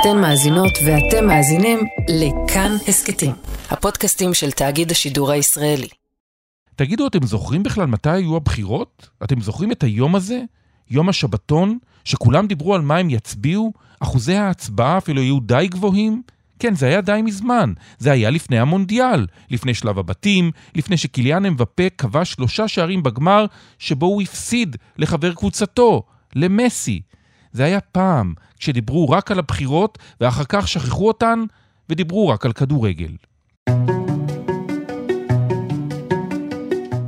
אתן מאזינות ואתם מאזינים לכאן הסכתים, הפודקאסטים של תאגיד השידור הישראלי. תגידו, אתם זוכרים בכלל מתי היו הבחירות? אתם זוכרים את היום הזה? יום השבתון? שכולם דיברו על מה הם יצביעו? אחוזי ההצבעה אפילו היו די גבוהים? כן, זה היה די מזמן. זה היה לפני המונדיאל, לפני שלב הבתים, לפני שקיליאן אמבפה כבש שלושה שערים בגמר, שבו הוא הפסיד לחבר קבוצתו, למסי. זה היה פעם, כשדיברו רק על הבחירות, ואחר כך שכחו אותן, ודיברו רק על כדורגל.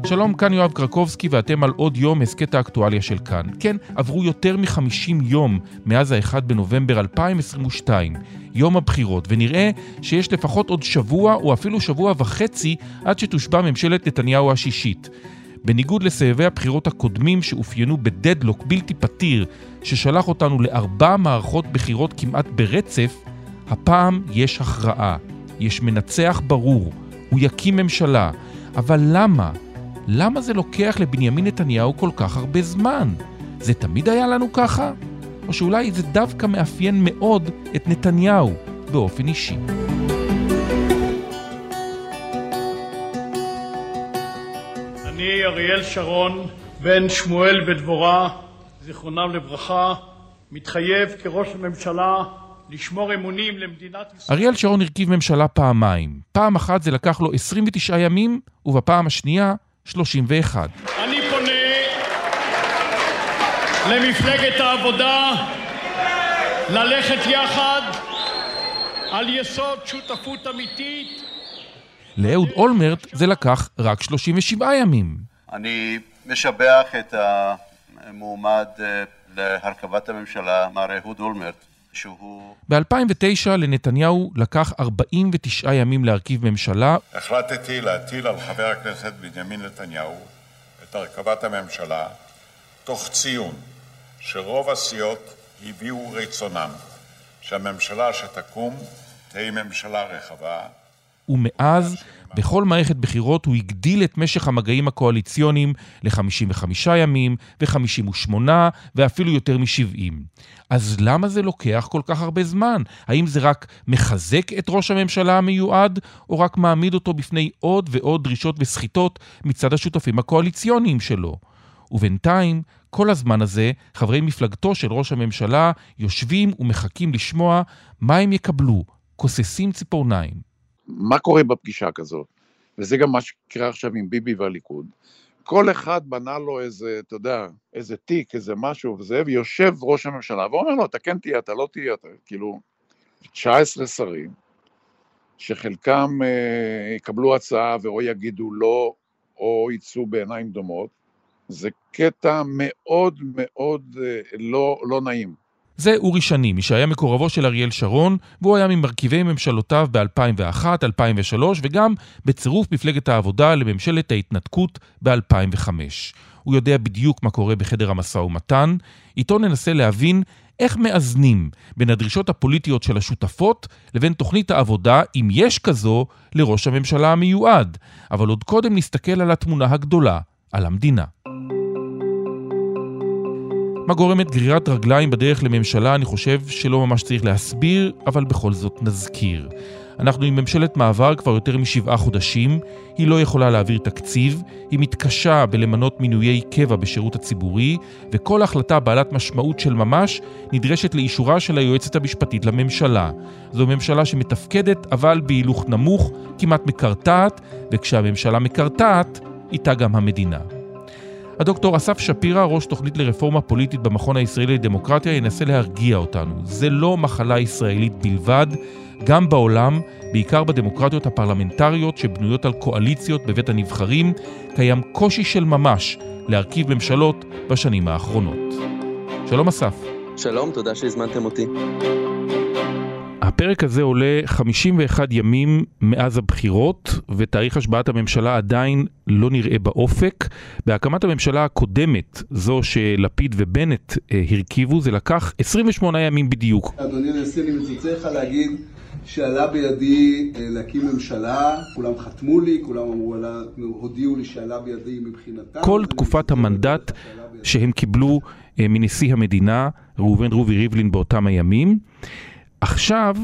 שלום, כאן יואב קרקובסקי ואתם על עוד יום הסכת האקטואליה של כאן. כן, עברו יותר מ-50 יום מאז ה-1 בנובמבר 2022, יום הבחירות, ונראה שיש לפחות עוד שבוע או אפילו שבוע וחצי עד שתושבע ממשלת נתניהו השישית. בניגוד לסבבי הבחירות הקודמים שאופיינו בדדלוק בלתי פתיר, ששלח אותנו לארבע מערכות בחירות כמעט ברצף, הפעם יש הכרעה, יש מנצח ברור, הוא יקים ממשלה. אבל למה? למה זה לוקח לבנימין נתניהו כל כך הרבה זמן? זה תמיד היה לנו ככה? או שאולי זה דווקא מאפיין מאוד את נתניהו באופן אישי. אני אריאל שרון, בן שמואל ודבורה, זיכרונם לברכה, מתחייב כראש הממשלה לשמור אמונים למדינת ישראל. אריאל שרון הרכיב ממשלה פעמיים. פעם אחת זה לקח לו 29 ימים, ובפעם השנייה 31. אני פונה למפלגת העבודה ללכת יחד על יסוד שותפות אמיתית לאהוד אולמרט זה לקח רק 37 ימים. אני משבח את המועמד אה, להרכבת הממשלה, מר אהוד אולמרט, שהוא... ב-2009 לנתניהו לקח 49 ימים להרכיב ממשלה. החלטתי להטיל על חבר הכנסת בנימין נתניהו את הרכבת הממשלה, תוך ציון שרוב הסיעות הביעו רצונם שהממשלה שתקום תהא ממשלה רחבה. ומאז, בכל מערכת בחירות הוא הגדיל את משך המגעים הקואליציוניים ל-55 ימים ו-58 ואפילו יותר מ-70. אז למה זה לוקח כל כך הרבה זמן? האם זה רק מחזק את ראש הממשלה המיועד, או רק מעמיד אותו בפני עוד ועוד דרישות וסחיטות מצד השותפים הקואליציוניים שלו? ובינתיים, כל הזמן הזה, חברי מפלגתו של ראש הממשלה יושבים ומחכים לשמוע מה הם יקבלו, כוססים ציפורניים. מה קורה בפגישה כזאת? וזה גם מה שקרה עכשיו עם ביבי והליכוד. כל אחד בנה לו איזה, אתה יודע, איזה תיק, איזה משהו וזה, ויושב ראש הממשלה ואומר לו, אתה כן תהיה, אתה לא תהיה, אתה כאילו, 19 שרים, שחלקם אה, יקבלו הצעה ואו יגידו לא, או יצאו בעיניים דומות, זה קטע מאוד מאוד אה, לא, לא נעים. זה אורי שני, מי שהיה מקורבו של אריאל שרון, והוא היה ממרכיבי ממשלותיו ב-2001, 2003, וגם בצירוף מפלגת העבודה לממשלת ההתנתקות ב-2005. הוא יודע בדיוק מה קורה בחדר המשא ומתן, איתו ננסה להבין איך מאזנים בין הדרישות הפוליטיות של השותפות לבין תוכנית העבודה, אם יש כזו, לראש הממשלה המיועד. אבל עוד קודם נסתכל על התמונה הגדולה, על המדינה. מה גורמת גרירת רגליים בדרך לממשלה, אני חושב שלא ממש צריך להסביר, אבל בכל זאת נזכיר. אנחנו עם ממשלת מעבר כבר יותר משבעה חודשים, היא לא יכולה להעביר תקציב, היא מתקשה בלמנות מינויי קבע בשירות הציבורי, וכל החלטה בעלת משמעות של ממש נדרשת לאישורה של היועצת המשפטית לממשלה. זו ממשלה שמתפקדת, אבל בהילוך נמוך, כמעט מקרטעת, וכשהממשלה מקרטעת, איתה גם המדינה. הדוקטור אסף שפירא, ראש תוכנית לרפורמה פוליטית במכון הישראלי לדמוקרטיה, ינסה להרגיע אותנו. זה לא מחלה ישראלית בלבד, גם בעולם, בעיקר בדמוקרטיות הפרלמנטריות שבנויות על קואליציות בבית הנבחרים, קיים קושי של ממש להרכיב ממשלות בשנים האחרונות. שלום אסף. שלום, תודה שהזמנתם אותי. הפרק הזה עולה 51 ימים מאז הבחירות, ותאריך השבעת הממשלה עדיין לא נראה באופק. בהקמת הממשלה הקודמת, זו שלפיד ובנט אה, הרכיבו, זה לקח 28 ימים בדיוק. אדוני הנשיא, אני מצטער לך להגיד שעלה בידי אה, להקים ממשלה, כולם חתמו לי, כולם אמרו, הודיעו לי שעלה בידי מבחינתם. כל תקופת המנדט שהם קיבלו אה, מנשיא המדינה, ראובן רובי ריבלין באותם הימים. עכשיו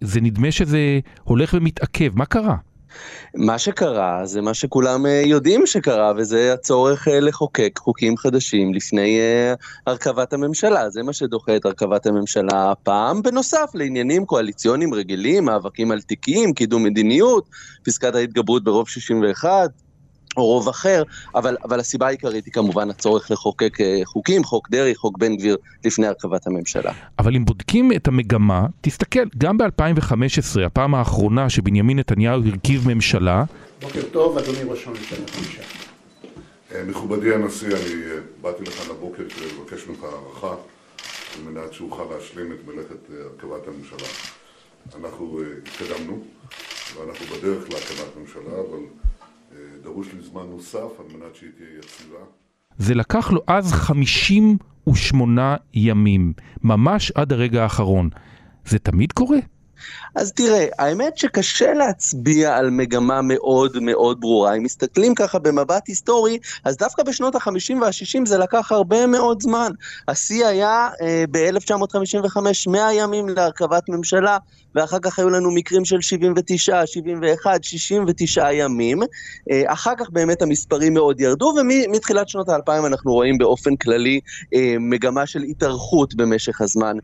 זה נדמה שזה הולך ומתעכב, מה קרה? מה שקרה זה מה שכולם אה, יודעים שקרה, וזה הצורך אה, לחוקק חוקים חדשים לפני אה, הרכבת הממשלה. זה מה שדוחה את הרכבת הממשלה הפעם, בנוסף לעניינים קואליציוניים רגילים, מאבקים על תיקים, קידום מדיניות, פסקת ההתגברות ברוב 61, או רוב אחר, אבל, אבל הסיבה העיקרית היא כמובן הצורך לחוקק אה, חוקים, חוק דרעי, חוק בן גביר, לפני הרכבת הממשלה. אבל אם בודקים את המגמה, תסתכל, גם ב-2015, הפעם האחרונה שבנימין נתניהו הרכיב ממשלה... בוקר טוב, אדוני ראש הממשלה חמישה. אה, מכובדי הנשיא, אני אה, באתי לכאן הבוקר כדי לבקש ממך הערכה על מנת שאוכל להשלים את מלאכת הרכבת הממשלה. אנחנו התקדמנו ואנחנו בדרך להקמת ממשלה, אבל דרוש לי זמן נוסף על מנת שהיא תהיה יציבה. זה לקח לו אז 58 ימים, ממש עד הרגע האחרון. זה תמיד קורה? אז תראה, האמת שקשה להצביע על מגמה מאוד מאוד ברורה. אם מסתכלים ככה במבט היסטורי, אז דווקא בשנות ה-50 וה-60 זה לקח הרבה מאוד זמן. השיא היה אה, ב-1955, 100 ימים להרכבת ממשלה, ואחר כך היו לנו מקרים של 79, 71, 69 ימים. אה, אחר כך באמת המספרים מאוד ירדו, ומתחילת שנות האלפיים אנחנו רואים באופן כללי אה, מגמה של התארכות במשך הזמן.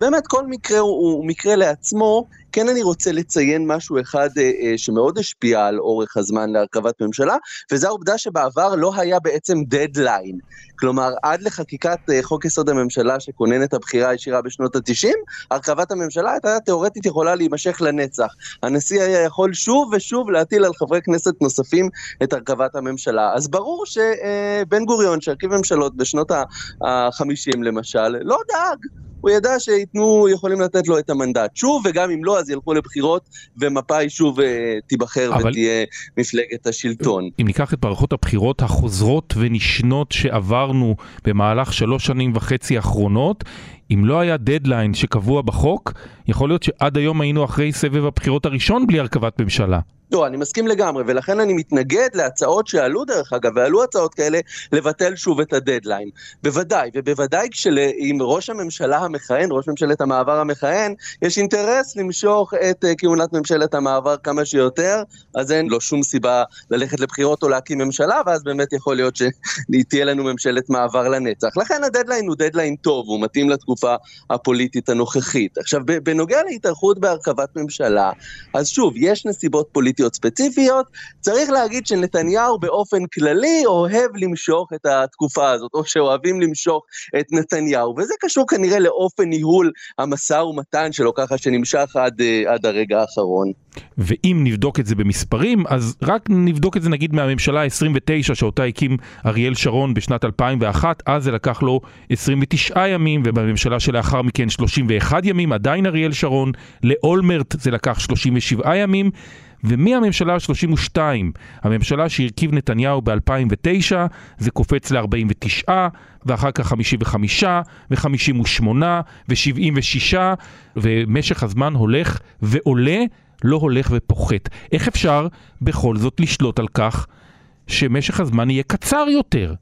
באמת כל מקרה הוא, הוא מקרה לעצמו, כן אני רוצה לציין משהו אחד אה, אה, שמאוד השפיע על אורך הזמן להרכבת ממשלה, וזה העובדה שבעבר לא היה בעצם דדליין. כלומר, עד לחקיקת אה, חוק יסוד הממשלה שכונן את הבחירה הישירה בשנות ה-90, הרכבת הממשלה הייתה תאורטית יכולה להימשך לנצח. הנשיא היה יכול שוב ושוב להטיל על חברי כנסת נוספים את הרכבת הממשלה. אז ברור שבן גוריון, שהרכיב ממשלות בשנות ה-50 למשל, לא דאג. הוא ידע שייתנו, יכולים לתת לו את המנדט שוב, וגם אם לא, אז ילכו לבחירות, ומפא"י שוב אה, תיבחר אבל... ותהיה מפלגת השלטון. אם ניקח את מערכות הבחירות החוזרות ונשנות שעברנו במהלך שלוש שנים וחצי האחרונות, אם לא היה דדליין שקבוע בחוק, יכול להיות שעד היום היינו אחרי סבב הבחירות הראשון בלי הרכבת ממשלה. לא, אני מסכים לגמרי, ולכן אני מתנגד להצעות שעלו דרך אגב, ועלו הצעות כאלה, לבטל שוב את הדדליין. בוודאי, ובוודאי כשאם ראש הממשלה המכהן, ראש ממשלת המעבר המכהן, יש אינטרס למשוך את uh, כהונת ממשלת המעבר כמה שיותר, אז אין לו שום סיבה ללכת לבחירות או להקים ממשלה, ואז באמת יכול להיות שתהיה לנו ממשלת מעבר לנצח. לכן הדדליין הוא דדליין טוב, הוא מתאים לתקופה הפוליטית הנוכחית. עכשיו, בנוגע להתארכות בהרכבת ממשלה, אז שוב, יש נסיבות פוליטיות. פוליטיות ספציפיות, צריך להגיד שנתניהו באופן כללי אוהב למשוך את התקופה הזאת, או שאוהבים למשוך את נתניהו, וזה קשור כנראה לאופן ניהול המשא ומתן שלו, ככה שנמשך עד, אה, עד הרגע האחרון. ואם נבדוק את זה במספרים, אז רק נבדוק את זה נגיד מהממשלה ה-29 שאותה הקים אריאל שרון בשנת 2001, אז זה לקח לו 29 ימים, ובממשלה שלאחר מכן 31 ימים, עדיין אריאל שרון, לאולמרט זה לקח 37 ימים. ומהממשלה ה-32, הממשלה שהרכיב נתניהו ב-2009, זה קופץ ל-49, ואחר כך 55, ו-58, ו-76, ומשך הזמן הולך ועולה, לא הולך ופוחת. איך אפשר בכל זאת לשלוט על כך שמשך הזמן יהיה קצר יותר?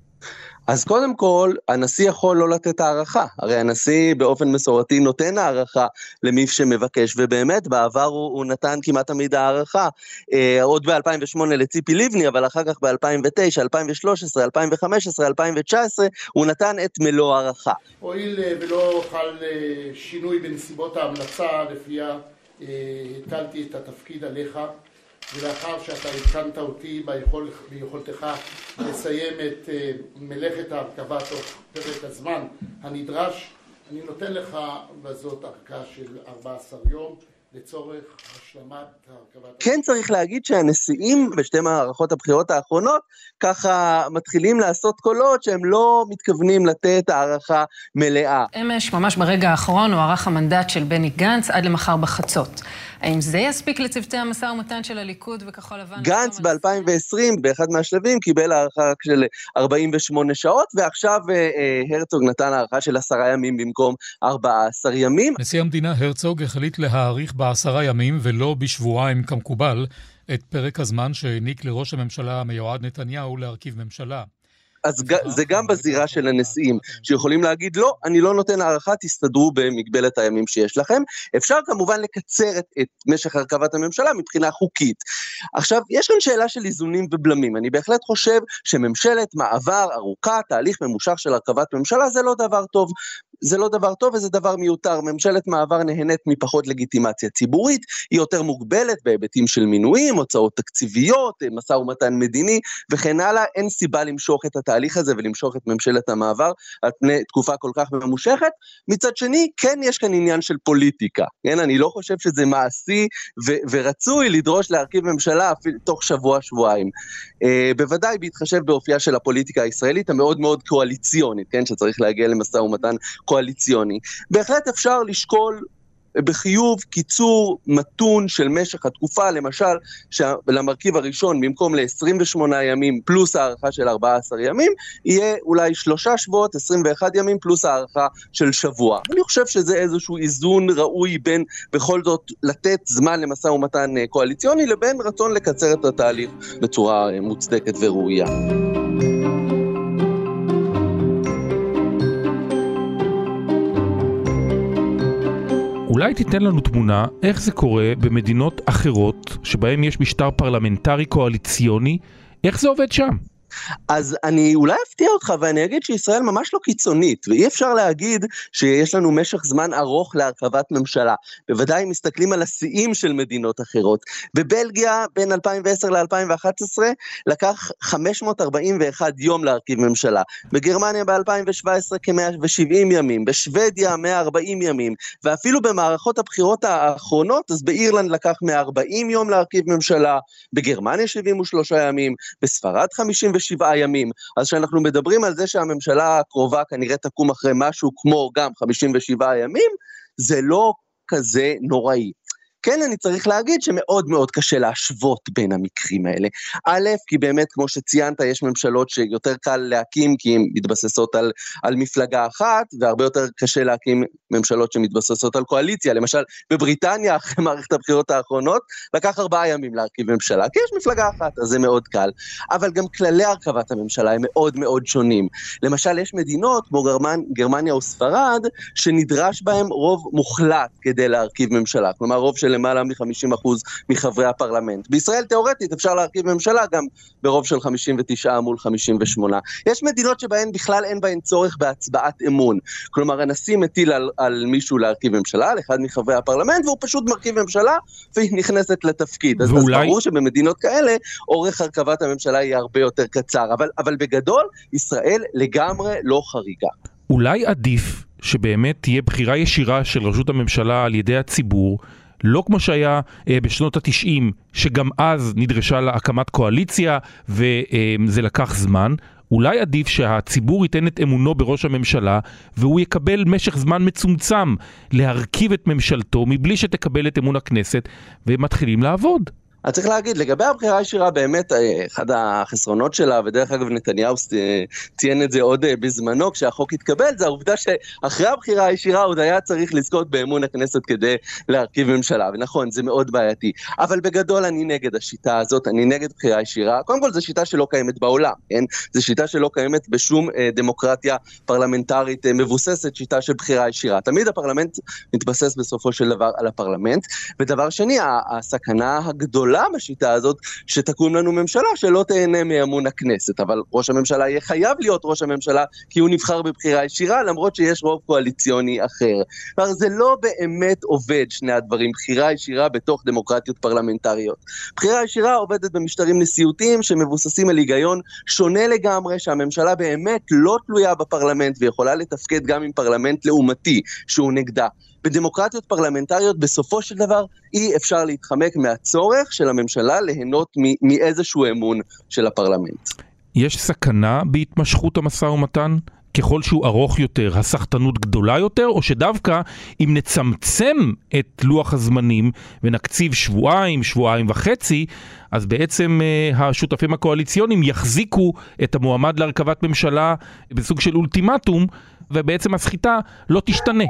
אז קודם כל, הנשיא יכול לא לתת הערכה. הרי הנשיא באופן מסורתי נותן הערכה למי שמבקש, ובאמת, בעבר הוא, הוא נתן כמעט תמיד הערכה. אה, עוד ב-2008 לציפי לבני, אבל אחר כך ב-2009, 2013, 2015, 2019, הוא נתן את מלוא הערכה. הואיל אה, ולא חל אה, שינוי בנסיבות ההמלצה לפיה אה, הטלתי את התפקיד עליך, ולאחר שאתה עדכנת אותי ביכול, ביכולתך לסיים את אה, מלאכת ההרכבה תוך פרק הזמן הנדרש, אני נותן לך בזאת ארכה של 14 יום. לצורך השלמת הרכבת... כן צריך להגיד שהנשיאים בשתי מערכות הבחירות האחרונות ככה מתחילים לעשות קולות שהם לא מתכוונים לתת הערכה מלאה. אמש, ממש ברגע האחרון, הוארך המנדט של בני גנץ עד למחר בחצות. האם זה יספיק לצוותי המשא ומתן של הליכוד וכחול לבן? גנץ ב-2020, באחד מהשלבים, קיבל הערכה של 48 שעות, ועכשיו אה, אה, הרצוג נתן הערכה של עשרה ימים במקום 14 ימים. נשיא המדינה הרצוג החליט להאריך בעשרה ימים ולא בשבועיים כמקובל את פרק הזמן שהעניק לראש הממשלה המיועד נתניהו להרכיב ממשלה. אז זה גם בזירה של הנשיאים, שיכולים להגיד לא, אני לא נותן הערכה, תסתדרו במגבלת הימים שיש לכם. אפשר כמובן לקצר את, את משך הרכבת הממשלה מבחינה חוקית. עכשיו, יש כאן שאלה של איזונים ובלמים. אני בהחלט חושב שממשלת מעבר ארוכה, תהליך ממושך של הרכבת ממשלה, זה לא דבר טוב. זה לא דבר טוב וזה דבר מיותר. ממשלת מעבר נהנית מפחות לגיטימציה ציבורית, היא יותר מוגבלת בהיבטים של מינויים, הוצאות תקציביות, משא ומתן מדיני וכן הלאה. אין סיבה למשוך את התהליך הזה ולמשוך את ממשלת המעבר על פני תקופה כל כך ממושכת. מצד שני, כן יש כאן עניין של פוליטיקה. כן, אני לא חושב שזה מעשי ו- ורצוי לדרוש להרכיב ממשלה אפילו תוך שבוע-שבועיים. אה, בוודאי בהתחשב באופייה של הפוליטיקה הישראלית המאוד מאוד קואליציונית, כן, שצריך להגיע למשא ומתן קואליציוני. בהחלט אפשר לשקול בחיוב קיצור מתון של משך התקופה, למשל, למרכיב הראשון, במקום ל-28 ימים פלוס הארכה של 14 ימים, יהיה אולי שלושה שבועות, 21 ימים פלוס הארכה של שבוע. אני חושב שזה איזשהו איזון ראוי בין בכל זאת לתת זמן למשא ומתן אה, קואליציוני, לבין רצון לקצר את התהליך בצורה אה, מוצדקת וראויה. אולי תיתן לנו תמונה איך זה קורה במדינות אחרות שבהן יש משטר פרלמנטרי קואליציוני, איך זה עובד שם? אז אני אולי אפתיע אותך ואני אגיד שישראל ממש לא קיצונית, ואי אפשר להגיד שיש לנו משך זמן ארוך להרכבת ממשלה. בוודאי אם מסתכלים על השיאים של מדינות אחרות. בבלגיה בין 2010 ל-2011 לקח 541 יום להרכיב ממשלה. בגרמניה ב-2017 כ-170 ימים, בשוודיה 140 ימים, ואפילו במערכות הבחירות האחרונות, אז באירלנד לקח 140 יום להרכיב ממשלה, בגרמניה 73 ימים, בספרד 57 57 ימים. אז כשאנחנו מדברים על זה שהממשלה הקרובה כנראה תקום אחרי משהו כמו גם 57 ימים, זה לא כזה נוראי. כן אני צריך להגיד שמאוד מאוד קשה להשוות בין המקרים האלה. א', כי באמת, כמו שציינת, יש ממשלות שיותר קל להקים כי הן מתבססות על, על מפלגה אחת, והרבה יותר קשה להקים ממשלות שמתבססות על קואליציה. למשל, בבריטניה, אחרי מערכת הבחירות האחרונות, לקח ארבעה ימים להרכיב ממשלה, כי יש מפלגה אחת, אז זה מאוד קל. אבל גם כללי הרכבת הממשלה הם מאוד מאוד שונים. למשל, יש מדינות, כמו גרמנ, גרמניה או ספרד, שנדרש בהם רוב מוחלט כדי להרכיב ממשלה. כלומר, רוב של למעלה מ-50% מחברי הפרלמנט. בישראל תאורטית אפשר להרכיב ממשלה גם ברוב של 59 מול 58. יש מדינות שבהן בכלל אין בהן צורך בהצבעת אמון. כלומר, הנשיא מטיל על, על מישהו להרכיב ממשלה, על אחד מחברי הפרלמנט, והוא פשוט מרכיב ממשלה והיא נכנסת לתפקיד. ואולי... אז ברור שבמדינות כאלה אורך הרכבת הממשלה יהיה הרבה יותר קצר. אבל, אבל בגדול, ישראל לגמרי לא חריגה. אולי עדיף שבאמת תהיה בחירה ישירה של רשות הממשלה על ידי הציבור, לא כמו שהיה אה, בשנות התשעים, שגם אז נדרשה להקמת קואליציה וזה אה, לקח זמן. אולי עדיף שהציבור ייתן את אמונו בראש הממשלה והוא יקבל משך זמן מצומצם להרכיב את ממשלתו מבלי שתקבל את אמון הכנסת ומתחילים לעבוד. אז צריך להגיד, לגבי הבחירה הישירה, באמת, אה, אחד החסרונות שלה, ודרך אגב נתניהו ציין את זה עוד אה, בזמנו כשהחוק התקבל, זה העובדה שאחרי הבחירה הישירה עוד היה צריך לזכות באמון הכנסת כדי להרכיב ממשלה, ונכון, זה מאוד בעייתי. אבל בגדול אני נגד השיטה הזאת, אני נגד בחירה ישירה. קודם כל, זו שיטה שלא קיימת בעולם, כן? זו שיטה שלא קיימת בשום אה, דמוקרטיה פרלמנטרית מבוססת, שיטה של בחירה ישירה. תמיד הפרלמנט מתבסס בסופו של דבר על הפרלמנט. ודבר שני, הסכנה הגדולה... הגדולה בשיטה הזאת, שתקום לנו ממשלה שלא תהנה מאמון הכנסת. אבל ראש הממשלה יהיה חייב להיות ראש הממשלה, כי הוא נבחר בבחירה ישירה, למרות שיש רוב קואליציוני אחר. כלומר, זה לא באמת עובד, שני הדברים, בחירה ישירה בתוך דמוקרטיות פרלמנטריות. בחירה ישירה עובדת במשטרים נשיאותיים שמבוססים על היגיון שונה לגמרי, שהממשלה באמת לא תלויה בפרלמנט ויכולה לתפקד גם עם פרלמנט לעומתי שהוא נגדה. בדמוקרטיות פרלמנטריות בסופו של דבר אי אפשר להתחמק מהצורך של הממשלה ליהנות מאיזשהו אמון של הפרלמנט. יש סכנה בהתמשכות המשא ומתן? ככל שהוא ארוך יותר, הסחטנות גדולה יותר, או שדווקא אם נצמצם את לוח הזמנים ונקציב שבועיים, שבועיים וחצי, אז בעצם uh, השותפים הקואליציוניים יחזיקו את המועמד להרכבת ממשלה בסוג של אולטימטום, ובעצם הסחיטה לא תשתנה.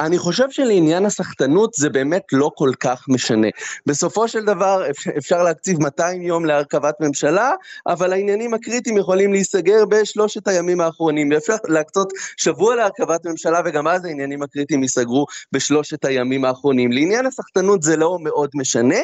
אני חושב שלעניין הסחטנות זה באמת לא כל כך משנה. בסופו של דבר אפשר להקציב 200 יום להרכבת ממשלה, אבל העניינים הקריטיים יכולים להיסגר בשלושת הימים האחרונים. אפשר להקצות שבוע להרכבת ממשלה וגם אז העניינים הקריטיים ייסגרו בשלושת הימים האחרונים. לעניין הסחטנות זה לא מאוד משנה.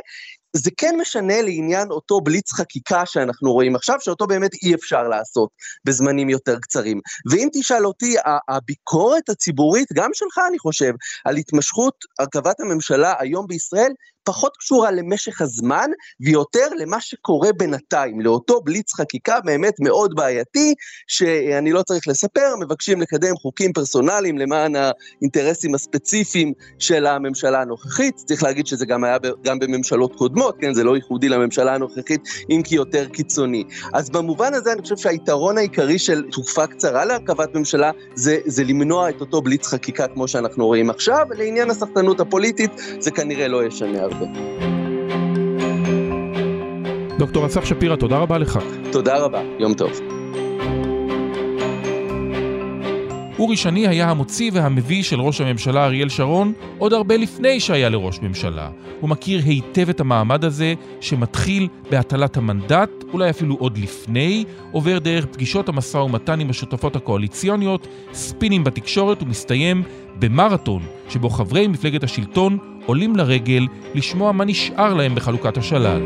זה כן משנה לעניין אותו בליץ חקיקה שאנחנו רואים עכשיו, שאותו באמת אי אפשר לעשות בזמנים יותר קצרים. ואם תשאל אותי, הביקורת הציבורית, גם שלך אני חושב, על התמשכות הרכבת הממשלה היום בישראל, פחות קשורה למשך הזמן ויותר למה שקורה בינתיים, לאותו בליץ חקיקה באמת מאוד בעייתי, שאני לא צריך לספר, מבקשים לקדם חוקים פרסונליים למען האינטרסים הספציפיים של הממשלה הנוכחית. צריך להגיד שזה גם היה גם בממשלות קודמות, כן, זה לא ייחודי לממשלה הנוכחית, אם כי יותר קיצוני. אז במובן הזה אני חושב שהיתרון העיקרי של תקופה קצרה להרכבת ממשלה זה, זה למנוע את אותו בליץ חקיקה כמו שאנחנו רואים עכשיו, לעניין הסחטנות הפוליטית זה כנראה לא ישנה הרבה. הרבה. דוקטור אסף שפירא, תודה רבה לך. תודה רבה, יום טוב. אורי שני היה המוציא והמביא של ראש הממשלה אריאל שרון עוד הרבה לפני שהיה לראש ממשלה. הוא מכיר היטב את המעמד הזה שמתחיל בהטלת המנדט, אולי אפילו עוד לפני, עובר דרך פגישות המשא ומתן עם השותפות הקואליציוניות, ספינים בתקשורת ומסתיים במרתון שבו חברי מפלגת השלטון עולים לרגל לשמוע מה נשאר להם בחלוקת השלל.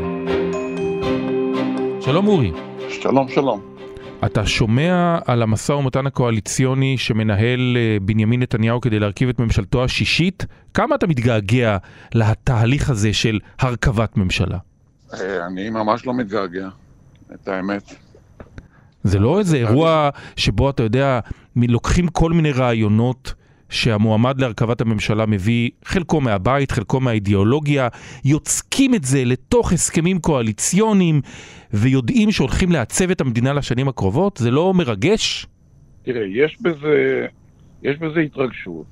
שלום אורי. שלום שלום. אתה שומע על המשא ומתן הקואליציוני שמנהל אה, בנימין נתניהו כדי להרכיב את ממשלתו השישית? כמה אתה מתגעגע לתהליך הזה של הרכבת ממשלה? אה, אני ממש לא מתגעגע, את האמת. זה לא איזה אירוע שבו אתה יודע, לוקחים כל מיני רעיונות שהמועמד להרכבת הממשלה מביא, חלקו מהבית, חלקו מהאידיאולוגיה, יוצקים את זה לתוך הסכמים קואליציוניים ויודעים שהולכים לעצב את המדינה לשנים הקרובות? זה לא מרגש? תראה, יש בזה, יש בזה התרגשות,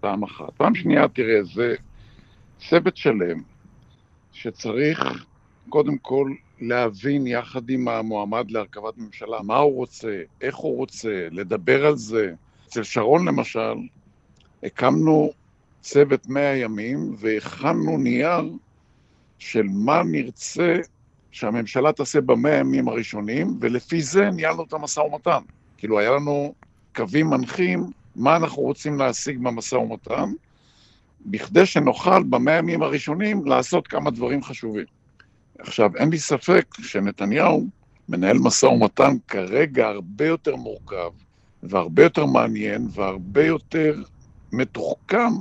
פעם אחת. פעם שנייה, תראה, זה צוות שלם שצריך קודם כל להבין יחד עם המועמד להרכבת ממשלה מה הוא רוצה, איך הוא רוצה, לדבר על זה. אצל שרון למשל, הקמנו צוות מאה ימים והכנו נייר של מה נרצה שהממשלה תעשה במאה ימים הראשונים, ולפי זה ניהלנו את המשא ומתן. כאילו, היה לנו קווים מנחים מה אנחנו רוצים להשיג במשא ומתן, בכדי שנוכל במאה ימים הראשונים לעשות כמה דברים חשובים. עכשיו, אין לי ספק שנתניהו מנהל משא ומתן כרגע הרבה יותר מורכב, והרבה יותר מעניין, והרבה יותר מתוחכם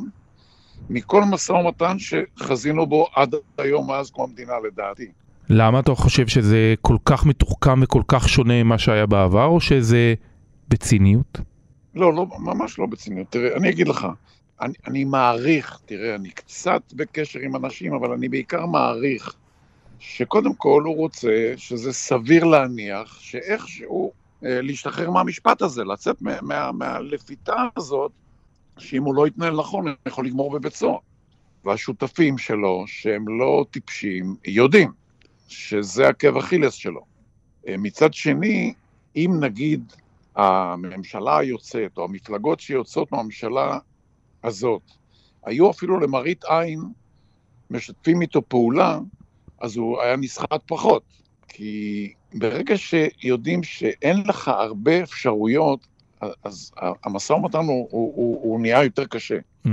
מכל משא ומתן שחזינו בו עד היום מאז קום המדינה לדעתי. למה אתה חושב שזה כל כך מתוחכם וכל כך שונה ממה שהיה בעבר, או שזה בציניות? לא, לא, ממש לא בציניות. תראה, אני אגיד לך, אני, אני מעריך, תראה, אני קצת בקשר עם אנשים, אבל אני בעיקר מעריך שקודם כל הוא רוצה שזה סביר להניח שאיכשהו אה, להשתחרר מהמשפט הזה, לצאת מה, מה, מהלפיתה הזאת שאם הוא לא יתנהל נכון, הוא יכול לגמור בבית סוהר. והשותפים שלו, שהם לא טיפשים, יודעים שזה עקב אכילס שלו. אה, מצד שני, אם נגיד הממשלה היוצאת, או המפלגות שיוצאות מהממשלה הזאת, היו אפילו למראית עין משתפים איתו פעולה, אז הוא היה נסחט פחות. כי ברגע שיודעים שאין לך הרבה אפשרויות אז המשא ומתן הוא, הוא, הוא, הוא נהיה יותר קשה. Mm-hmm.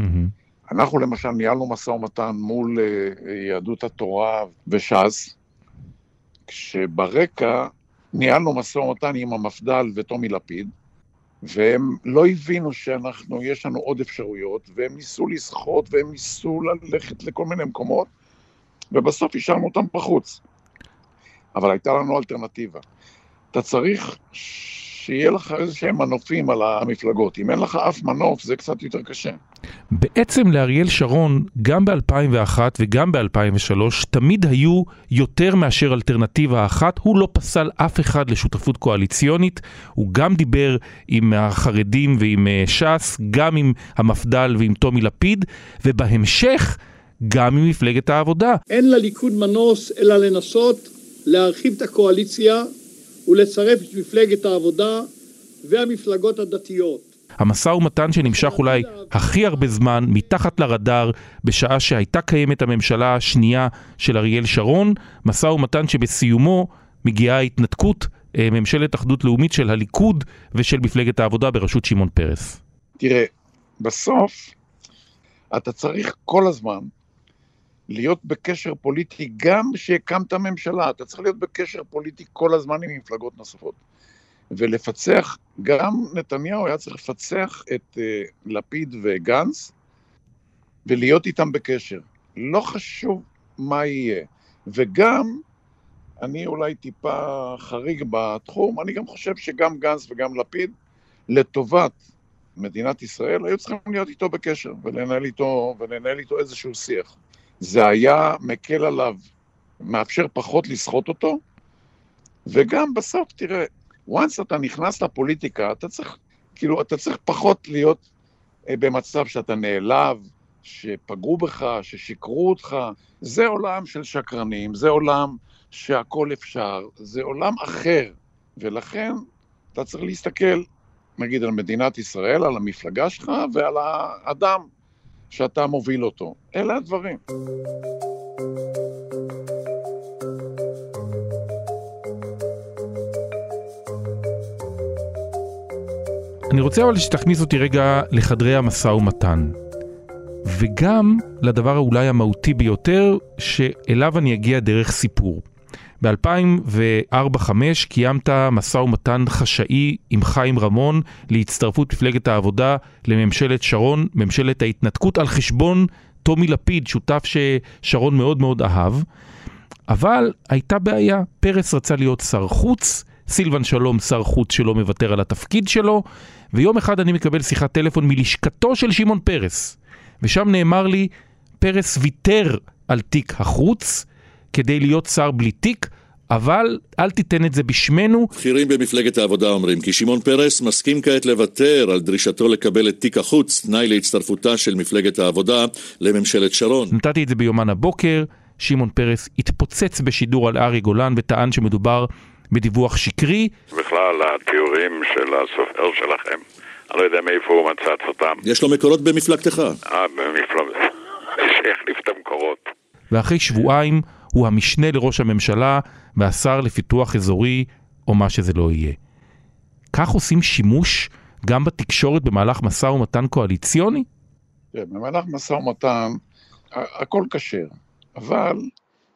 אנחנו למשל ניהלנו משא ומתן מול uh, יהדות התורה וש"ס, כשברקע ניהלנו משא ומתן עם המפד"ל וטומי לפיד, והם לא הבינו שאנחנו, יש לנו עוד אפשרויות, והם ניסו לסחוט והם ניסו ללכת לכל מיני מקומות, ובסוף השארנו אותם בחוץ. אבל הייתה לנו אלטרנטיבה. אתה צריך שיהיה לך איזה שהם מנופים על המפלגות. אם אין לך אף מנוף, זה קצת יותר קשה. בעצם לאריאל שרון, גם ב-2001 וגם ב-2003, תמיד היו יותר מאשר אלטרנטיבה אחת. הוא לא פסל אף אחד לשותפות קואליציונית. הוא גם דיבר עם החרדים ועם אה, ש"ס, גם עם המפד"ל ועם טומי לפיד, ובהמשך, גם עם מפלגת העבודה. אין לליכוד מנוס אלא לנסות להרחיב את הקואליציה ולצרף את מפלגת העבודה והמפלגות הדתיות. המשא ומתן שנמשך אולי הכי הרבה זמן, מתחת לרדאר, בשעה שהייתה קיימת הממשלה השנייה של אריאל שרון, משא ומתן שבסיומו מגיעה ההתנתקות, אה, ממשלת אחדות לאומית של הליכוד ושל מפלגת העבודה בראשות שמעון פרס. תראה, בסוף אתה צריך כל הזמן להיות בקשר פוליטי גם כשהקמת ממשלה, אתה צריך להיות בקשר פוליטי כל הזמן עם מפלגות נוספות. ולפצח, גם נתניהו היה צריך לפצח את uh, לפיד וגנץ ולהיות איתם בקשר. לא חשוב מה יהיה. וגם, אני אולי טיפה חריג בתחום, אני גם חושב שגם גנץ וגם לפיד, לטובת מדינת ישראל, היו צריכים להיות איתו בקשר ולנהל איתו, ולנהל איתו איזשהו שיח. זה היה מקל עליו, מאפשר פחות לסחוט אותו, וגם בסוף, תראה, once אתה נכנס לפוליטיקה, אתה צריך, כאילו, אתה צריך פחות להיות אה, במצב שאתה נעלב, שפגעו בך, ששיקרו אותך. זה עולם של שקרנים, זה עולם שהכל אפשר, זה עולם אחר, ולכן אתה צריך להסתכל, נגיד, על מדינת ישראל, על המפלגה שלך ועל האדם שאתה מוביל אותו. אלה הדברים. אני רוצה אבל שתכניס אותי רגע לחדרי המשא ומתן. וגם לדבר אולי המהותי ביותר, שאליו אני אגיע דרך סיפור. ב-2004-2005 קיימת משא ומתן חשאי עם חיים רמון להצטרפות מפלגת העבודה לממשלת שרון, ממשלת ההתנתקות, על חשבון טומי לפיד, שותף ששרון מאוד מאוד אהב. אבל הייתה בעיה, פרס רצה להיות שר חוץ, סילבן שלום שר חוץ שלא מוותר על התפקיד שלו, ויום אחד אני מקבל שיחת טלפון מלשכתו של שמעון פרס, ושם נאמר לי, פרס ויתר על תיק החוץ כדי להיות שר בלי תיק, אבל אל תיתן את זה בשמנו. בכירים במפלגת העבודה אומרים כי שמעון פרס מסכים כעת לוותר על דרישתו לקבל את תיק החוץ, תנאי להצטרפותה של מפלגת העבודה לממשלת שרון. נתתי את זה ביומן הבוקר, שמעון פרס התפוצץ בשידור על ארי גולן וטען שמדובר בדיווח שקרי. בכלל, התיאורים של הסופר שלכם, אני לא יודע מאיפה הוא מצא אותם. יש לו מקורות במפלגתך. אה, במפלגתך. שיחליף את המקורות. ואחרי שבועיים הוא המשנה לראש הממשלה והשר לפיתוח אזורי, או מה שזה לא יהיה. כך עושים שימוש גם בתקשורת במהלך משא ומתן קואליציוני? כן, במהלך משא ומתן הכל כשר, אבל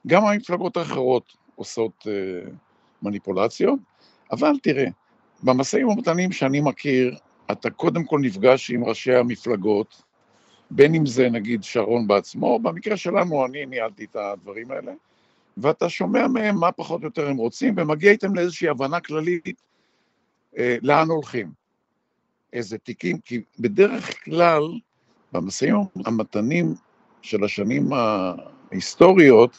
גם המפלגות האחרות עושות uh, מניפולציות, אבל תראה, במשאים ומתנים שאני מכיר, אתה קודם כל נפגש עם ראשי המפלגות, בין אם זה נגיד שרון בעצמו, במקרה שלנו אני ניהלתי את הדברים האלה, ואתה שומע מהם מה פחות או יותר הם רוצים, ומגיע איתם לאיזושהי הבנה כללית אה, לאן הולכים, איזה תיקים, כי בדרך כלל במשאים המתנים של השנים ההיסטוריות,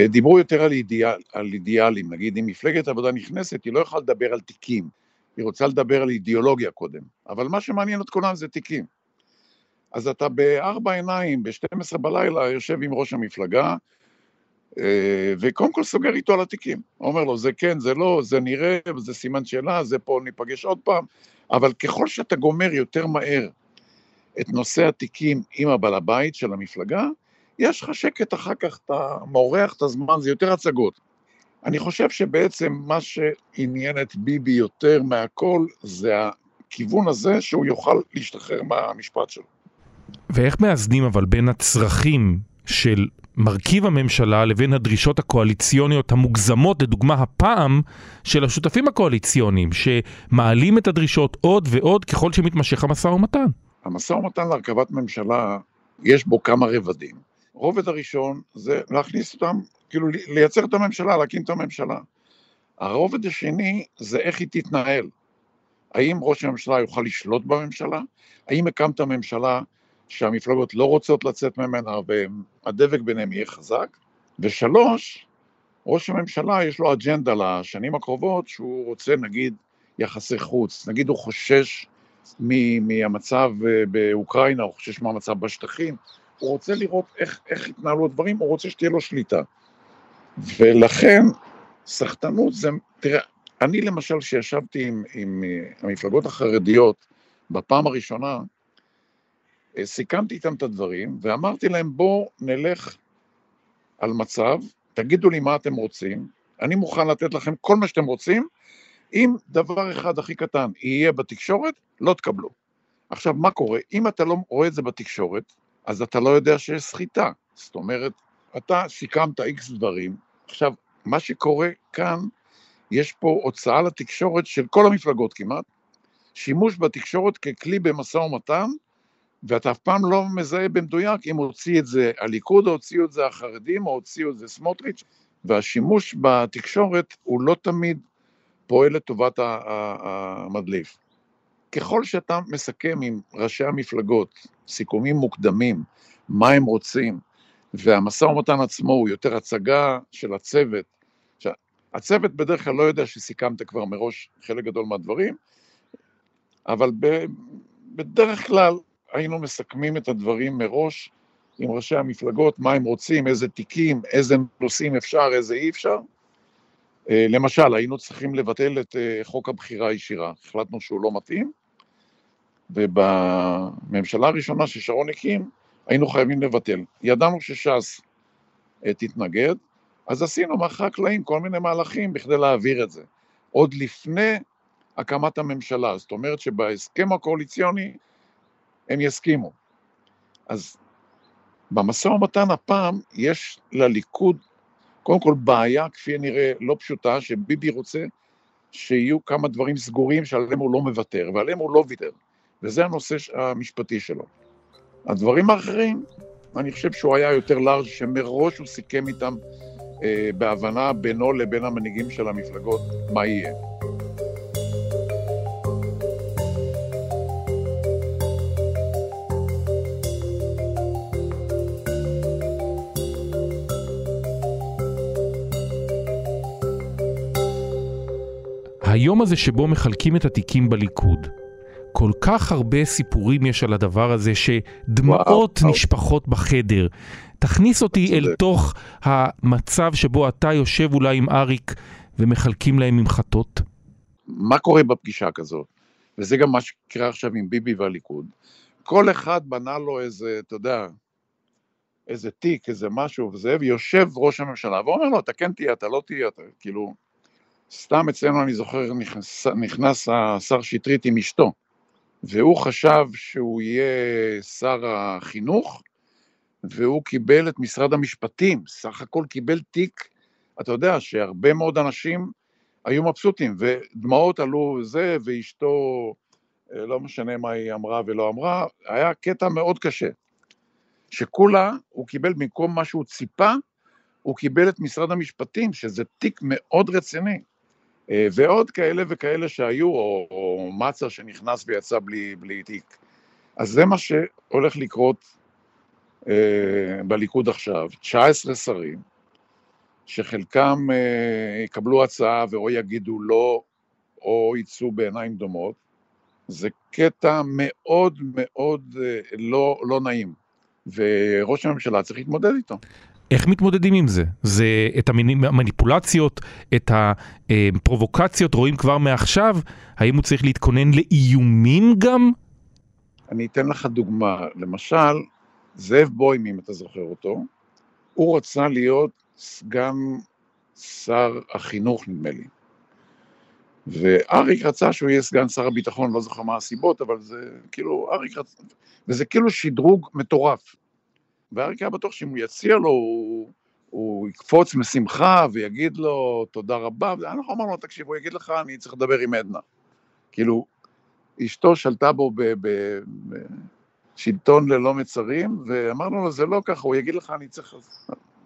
אה, דיברו יותר על, אידיאל, על אידיאלים, נגיד אם מפלגת עבודה נכנסת, היא לא יכולה לדבר על תיקים, היא רוצה לדבר על אידיאולוגיה קודם, אבל מה שמעניין את כולם זה תיקים. אז אתה בארבע עיניים, ב-12 בלילה, יושב עם ראש המפלגה, אה, וקודם כל סוגר איתו על התיקים. אומר לו, זה כן, זה לא, זה נראה, זה סימן שאלה, זה פה ניפגש עוד פעם, אבל ככל שאתה גומר יותר מהר את נושא התיקים עם הבעל הבית של המפלגה, יש לך שקט אחר כך, אתה מורח את הזמן, זה יותר הצגות. אני חושב שבעצם מה שעניין את ביבי יותר מהכל, זה הכיוון הזה שהוא יוכל להשתחרר מהמשפט שלו. ואיך מאזנים אבל בין הצרכים של מרכיב הממשלה לבין הדרישות הקואליציוניות המוגזמות, לדוגמה הפעם, של השותפים הקואליציוניים, שמעלים את הדרישות עוד ועוד ככל שמתמשך המשא ומתן. המשא ומתן להרכבת ממשלה, יש בו כמה רבדים. הרובד הראשון זה להכניס אותם, כאילו לייצר את הממשלה, להקים את הממשלה. הרובד השני זה איך היא תתנהל. האם ראש הממשלה יוכל לשלוט בממשלה? האם הקמת ממשלה שהמפלגות לא רוצות לצאת ממנה והדבק ביניהם יהיה חזק? ושלוש, ראש הממשלה יש לו אג'נדה לשנים הקרובות שהוא רוצה נגיד יחסי חוץ, נגיד הוא חושש מהמצב באוקראינה, הוא חושש מהמצב בשטחים, הוא רוצה לראות איך, איך התנהלו הדברים, הוא רוצה שתהיה לו שליטה. ולכן, סחטנות זה, תראה, אני למשל, כשישבתי עם, עם המפלגות החרדיות בפעם הראשונה, אה, סיכמתי איתם את הדברים, ואמרתי להם, בואו נלך על מצב, תגידו לי מה אתם רוצים, אני מוכן לתת לכם כל מה שאתם רוצים, אם דבר אחד הכי קטן יהיה בתקשורת, לא תקבלו. עכשיו, מה קורה? אם אתה לא רואה את זה בתקשורת, אז אתה לא יודע שיש סחיטה. זאת אומרת, אתה סיכמת איקס דברים, עכשיו, מה שקורה כאן, יש פה הוצאה לתקשורת של כל המפלגות כמעט, שימוש בתקשורת ככלי במשא ומתן, ואתה אף פעם לא מזהה במדויק אם הוציא את זה הליכוד, או הוציאו את זה החרדים, או הוציאו את זה סמוטריץ', והשימוש בתקשורת הוא לא תמיד פועל לטובת המדליף. ככל שאתה מסכם עם ראשי המפלגות סיכומים מוקדמים, מה הם רוצים, והמשא ומתן עצמו הוא יותר הצגה של הצוות, הצוות בדרך כלל לא יודע שסיכמת כבר מראש חלק גדול מהדברים, אבל ב, בדרך כלל היינו מסכמים את הדברים מראש עם ראשי המפלגות, מה הם רוצים, איזה תיקים, איזה נושאים אפשר, איזה אי אפשר. אה, למשל, היינו צריכים לבטל את אה, חוק הבחירה הישירה, החלטנו שהוא לא מתאים, ובממשלה הראשונה ששרון הקים, היינו חייבים לבטל. ידענו שש"ס אה, תתנגד, אז עשינו מאחורי הקלעים כל מיני מהלכים בכדי להעביר את זה. עוד לפני הקמת הממשלה, זאת אומרת שבהסכם הקואליציוני הם יסכימו. אז במשא ומתן הפעם יש לליכוד קודם כל בעיה, כפי הנראה, לא פשוטה, שביבי רוצה שיהיו כמה דברים סגורים שעליהם הוא לא מוותר, ועליהם הוא לא ויתר, וזה הנושא המשפטי שלו. הדברים האחרים, אני חושב שהוא היה יותר לארג' שמראש הוא סיכם איתם אה, בהבנה בינו לבין המנהיגים של המפלגות מה יהיה. היום הזה שבו מחלקים את התיקים בליכוד, כל כך הרבה סיפורים יש על הדבר הזה שדמעות וואו, נשפכות. בחדר. תכניס אותי אל תוך המצב שבו אתה יושב אולי עם אריק ומחלקים להם ממחטות. מה קורה בפגישה כזאת? וזה גם מה שקרה עכשיו עם ביבי והליכוד. כל אחד בנה לו איזה, אתה יודע, איזה תיק, איזה משהו, וזה, ויושב ראש הממשלה ואומר לו, אתה כן תהיה, אתה לא תהיה, אתה כאילו... סתם אצלנו, אני זוכר, נכנס, נכנס השר שטרית עם אשתו, והוא חשב שהוא יהיה שר החינוך, והוא קיבל את משרד המשפטים, סך הכל קיבל תיק, אתה יודע שהרבה מאוד אנשים היו מבסוטים, ודמעות עלו זה, ואשתו, אה, לא משנה מה היא אמרה ולא אמרה, היה קטע מאוד קשה. שכולה, הוא קיבל במקום מה שהוא ציפה, הוא קיבל את משרד המשפטים, שזה תיק מאוד רציני. אה, ועוד כאלה וכאלה שהיו, או, או מצה שנכנס ויצא בלי, בלי תיק. אז זה מה שהולך לקרות אה, בליכוד עכשיו, 19 שרים, שחלקם אה, יקבלו הצעה ואו יגידו לא, או יצאו בעיניים דומות, זה קטע מאוד מאוד אה, לא, לא נעים, וראש הממשלה צריך להתמודד איתו. איך מתמודדים עם זה? זה את המניפולציות, את הפרובוקציות, רואים כבר מעכשיו? האם הוא צריך להתכונן לאיומים גם? אני אתן לך דוגמה. למשל, זאב בוים, אם אתה זוכר אותו, הוא רצה להיות סגן שר החינוך, נדמה לי. ואריק רצה שהוא יהיה סגן שר הביטחון, לא זוכר מה הסיבות, אבל זה כאילו, אריק רצה, וזה כאילו שדרוג מטורף. ואריק היה בטוח שאם הוא יציע לו, הוא, הוא יקפוץ משמחה ויגיד לו תודה רבה, ואנחנו אמרנו לו, תקשיב, הוא יגיד לך, אני צריך לדבר עם עדנה. כאילו, אשתו שלטה בו בשלטון ללא מצרים, ואמרנו לו, זה לא ככה, הוא יגיד לך, אני צריך...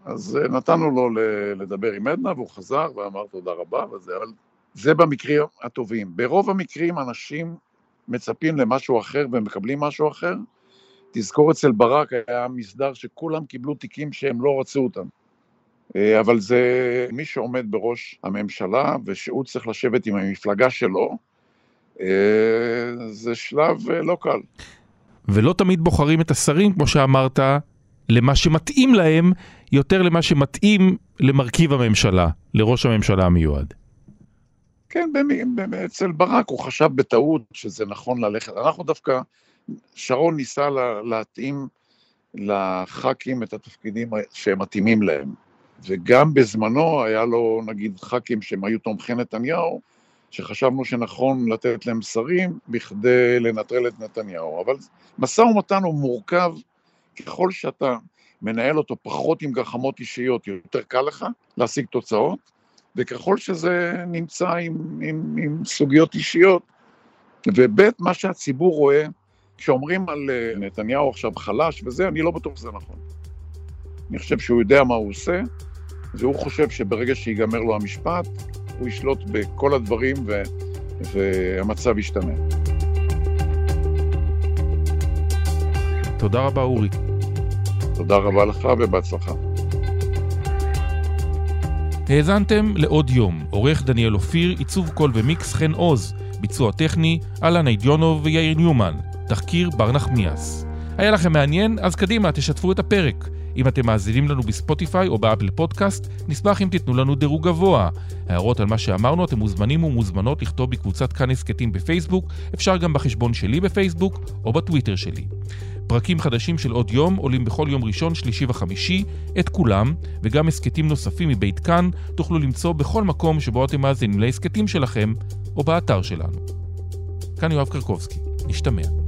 אז נתנו לו לדבר עם עדנה, והוא חזר ואמר תודה רבה, וזה, אבל זה במקרים הטובים. ברוב המקרים אנשים מצפים למשהו אחר ומקבלים משהו אחר, תזכור אצל ברק היה מסדר שכולם קיבלו תיקים שהם לא רצו אותם. אה, אבל זה מי שעומד בראש הממשלה ושהוא צריך לשבת עם המפלגה שלו, אה, זה שלב אה, לא קל. ולא תמיד בוחרים את השרים, כמו שאמרת, למה שמתאים להם, יותר למה שמתאים למרכיב הממשלה, לראש הממשלה המיועד. כן, אצל ברק הוא חשב בטעות שזה נכון ללכת. אנחנו דווקא, שרון ניסה להתאים לח"כים את התפקידים שהם מתאימים להם. וגם בזמנו היה לו, נגיד, ח"כים שהם היו תומכי נתניהו, שחשבנו שנכון לתת להם שרים בכדי לנטרל את נתניהו. אבל משא ומתן הוא מורכב, ככל שאתה מנהל אותו פחות עם גחמות אישיות, יותר קל לך להשיג תוצאות, וככל שזה נמצא עם, עם, עם סוגיות אישיות, וב' מה שהציבור רואה, כשאומרים על אה, נתניהו עכשיו חלש וזה, אני לא בטוח שזה נכון. אני חושב שהוא יודע מה הוא עושה, והוא חושב שברגע שיגמר לו המשפט, הוא ישלוט בכל הדברים ו... והמצב ישתנה. תודה רבה, אורי. תודה רבה לך ובהצלחה. האזנתם לעוד יום, עורך דניאל אופיר, עיצוב קול ומיקס חן עוז, ביצוע טכני, אלן אידיונוב ויאיר ניומן, תחקיר בר נחמיאס. היה לכם מעניין? אז קדימה, תשתפו את הפרק. אם אתם מאזינים לנו בספוטיפיי או באפל פודקאסט, נשמח אם תיתנו לנו דירוג גבוה. הערות על מה שאמרנו, אתם מוזמנים ומוזמנות לכתוב בקבוצת כאן הסכתים בפייסבוק, אפשר גם בחשבון שלי בפייסבוק או בטוויטר שלי. פרקים חדשים של עוד יום עולים בכל יום ראשון, שלישי וחמישי, את כולם, וגם הסכתים נוספים מבית כאן תוכלו למצוא בכל מקום שבו אתם מאזינים להסכתים שלכם, או באתר שלנו. כאן יואב קרקובסקי, נשתמע.